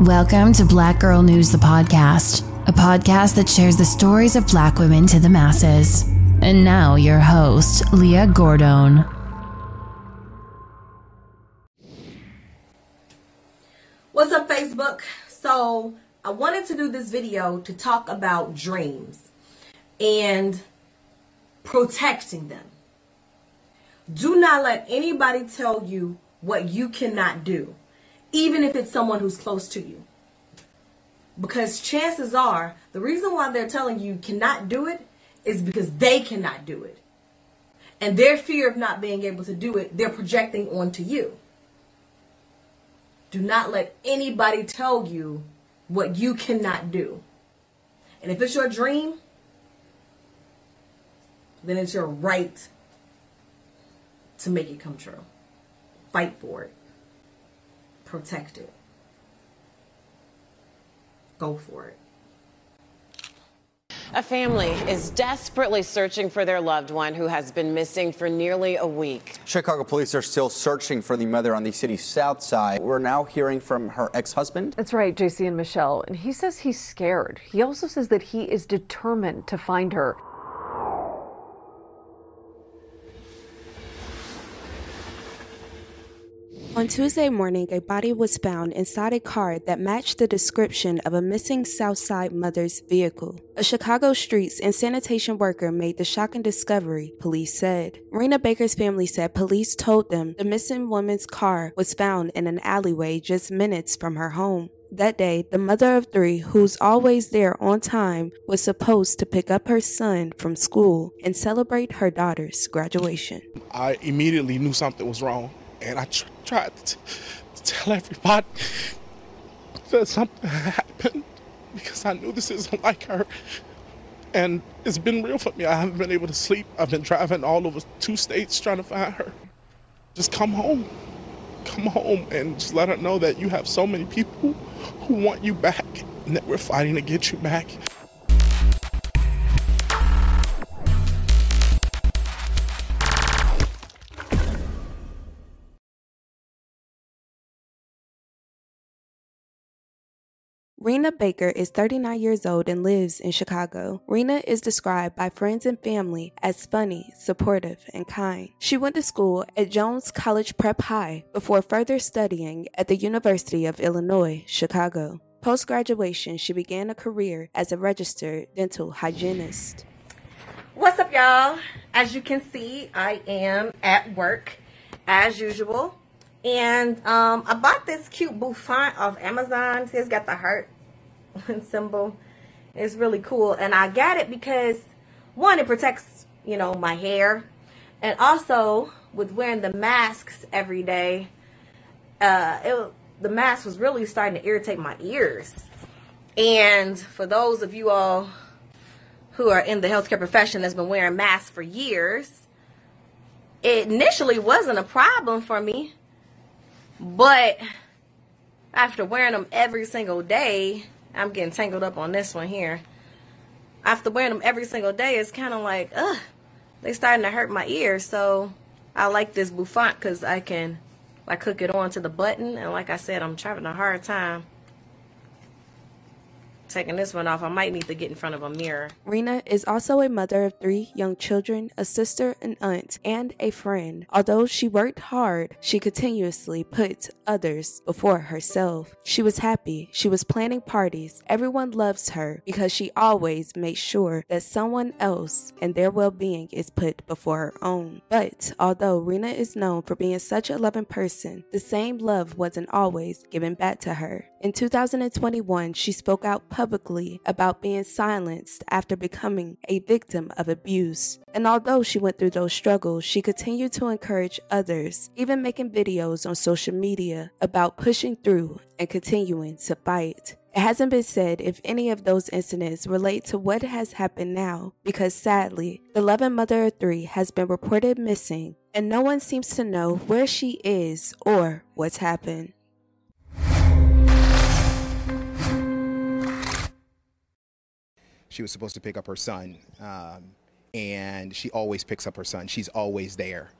Welcome to Black Girl News, the podcast, a podcast that shares the stories of black women to the masses. And now, your host, Leah Gordon. What's up, Facebook? So, I wanted to do this video to talk about dreams and protecting them. Do not let anybody tell you what you cannot do even if it's someone who's close to you. Because chances are, the reason why they're telling you cannot do it is because they cannot do it. And their fear of not being able to do it, they're projecting onto you. Do not let anybody tell you what you cannot do. And if it's your dream, then it's your right to make it come true. Fight for it protect it. Go for it. A family is desperately searching for their loved one who has been missing for nearly a week. Chicago police are still searching for the mother on the city's south side. We're now hearing from her ex husband. That's right, JC and Michelle. And he says he's scared. He also says that he is determined to find her. On Tuesday morning, a body was found inside a car that matched the description of a missing Southside mother's vehicle. A Chicago streets and sanitation worker made the shocking discovery, police said. Rena Baker's family said police told them the missing woman's car was found in an alleyway just minutes from her home. That day, the mother of three, who's always there on time, was supposed to pick up her son from school and celebrate her daughter's graduation. I immediately knew something was wrong and I tr- tried to, to, tell everybody that something happened because I knew this isn't like her. And it's been real for me. I haven't been able to sleep. I've been driving all over two states trying to find her. Just come home. Come home and just let her know that you have so many people who want you back and that we're fighting to get you back. Rena Baker is 39 years old and lives in Chicago. Rena is described by friends and family as funny, supportive, and kind. She went to school at Jones College Prep High before further studying at the University of Illinois, Chicago. Post graduation, she began a career as a registered dental hygienist. What's up, y'all? As you can see, I am at work as usual. And um, I bought this cute bouffant off Amazon. See, it's got the heart symbol. It's really cool. And I got it because, one, it protects, you know, my hair. And also, with wearing the masks every day, uh, it, the mask was really starting to irritate my ears. And for those of you all who are in the healthcare profession that's been wearing masks for years, it initially wasn't a problem for me but after wearing them every single day, I'm getting tangled up on this one here. After wearing them every single day, it's kind of like, ugh, they starting to hurt my ears. So I like this bouffant because I can like hook it onto the button. And like I said, I'm having a hard time taking this one off, I might need to get in front of a mirror. Rena is also a mother of three young children, a sister, an aunt, and a friend. Although she worked hard, she continuously put others before herself. She was happy. She was planning parties. Everyone loves her because she always makes sure that someone else and their well being is put before her own. But although Rena is known for being such a loving person, the same love wasn't always given back to her. In 2021, she spoke out publicly about being silenced after becoming a victim of abuse. And although she went through those struggles, she continued to encourage others, even making videos on social media about pushing through and continuing to fight. It hasn't been said if any of those incidents relate to what has happened now, because sadly, the loving mother of three has been reported missing, and no one seems to know where she is or what's happened. She was supposed to pick up her son, um, and she always picks up her son. She's always there,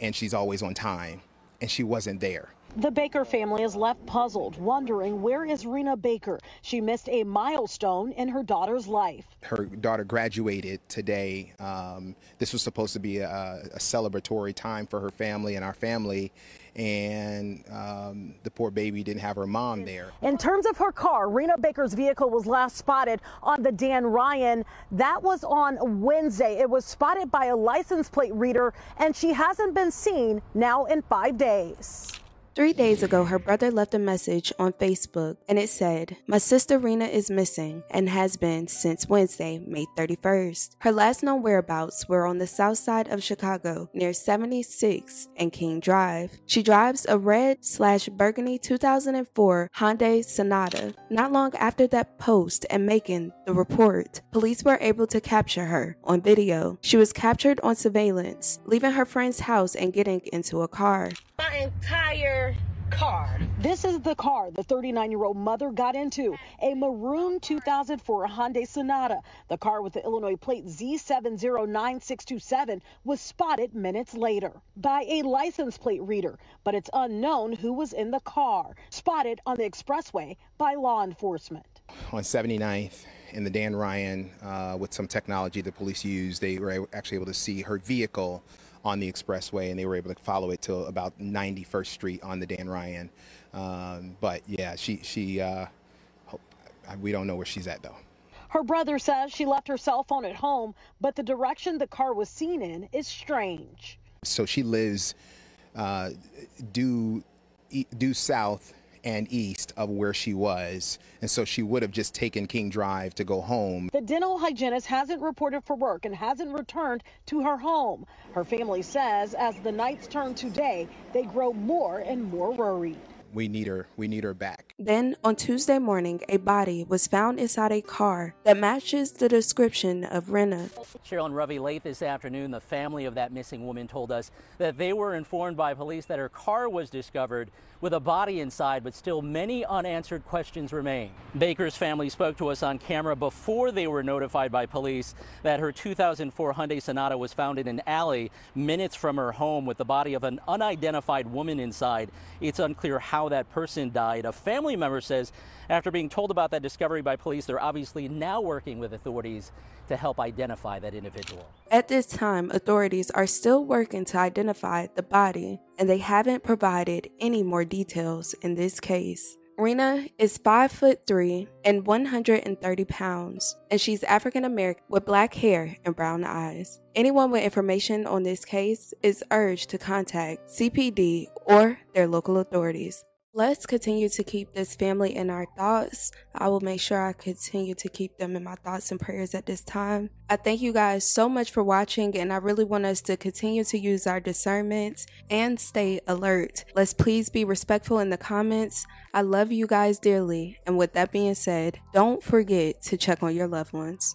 and she's always on time, and she wasn't there. The Baker family is left puzzled, wondering where is Rena Baker? She missed a milestone in her daughter's life. Her daughter graduated today. Um, this was supposed to be a, a, celebratory time for her family and our family, and um, the poor baby didn't have her mom there. In terms of her car, Rena Baker's vehicle was last spotted on the Dan Ryan. That was on Wednesday. It was spotted by a license plate reader, and she hasn't been seen now in five days. Three days ago, her brother left a message on Facebook and it said, My sister Rena is missing and has been since Wednesday, May 31st. Her last known whereabouts were on the south side of Chicago near 76 and King Drive. She drives a red slash burgundy 2004 Hyundai Sonata. Not long after that post and making the report, police were able to capture her on video. She was captured on surveillance, leaving her friend's house and getting into a car my entire car. This is the car the 39 year old mother got into a maroon 2004 Hyundai Sonata. The car with the Illinois plate Z709627 was spotted minutes later by a license plate reader, but it's unknown who was in the car. Spotted on the expressway by law enforcement. On 79th in the Dan Ryan, uh, with some technology the police used, they were actually able to see her vehicle on the expressway, and they were able to follow it to about 91st Street on the Dan Ryan. Um, but yeah, she she uh, we don't know where she's at though. Her brother says she left her cell phone at home, but the direction the car was seen in is strange. So she lives uh, due due south and east of where she was. And so she would have just taken King Drive to go home. The dental hygienist hasn't reported for work and hasn't returned to her home. Her family says as the nights turn to day, they grow more and more worried we need her we need her back then on tuesday morning a body was found inside a car that matches the description of Rena. Cheryl and Ravi late this afternoon the family of that missing woman told us that they were informed by police that her car was discovered with a body inside, but still many unanswered questions remain. Baker's family spoke to us on camera before they were notified by police that her 2004 Hyundai Sonata was found in an alley minutes from her home with the body of an unidentified woman inside. It's unclear how that person died. A family member says after being told about that discovery by police, they're obviously now working with authorities to help identify that individual. At this time, authorities are still working to identify the body, and they haven't provided any more details in this case. Rena is 5 foot 3 and 130 pounds, and she's African American with black hair and brown eyes. Anyone with information on this case is urged to contact CPD or their local authorities. Let's continue to keep this family in our thoughts. I will make sure I continue to keep them in my thoughts and prayers at this time. I thank you guys so much for watching, and I really want us to continue to use our discernment and stay alert. Let's please be respectful in the comments. I love you guys dearly, and with that being said, don't forget to check on your loved ones.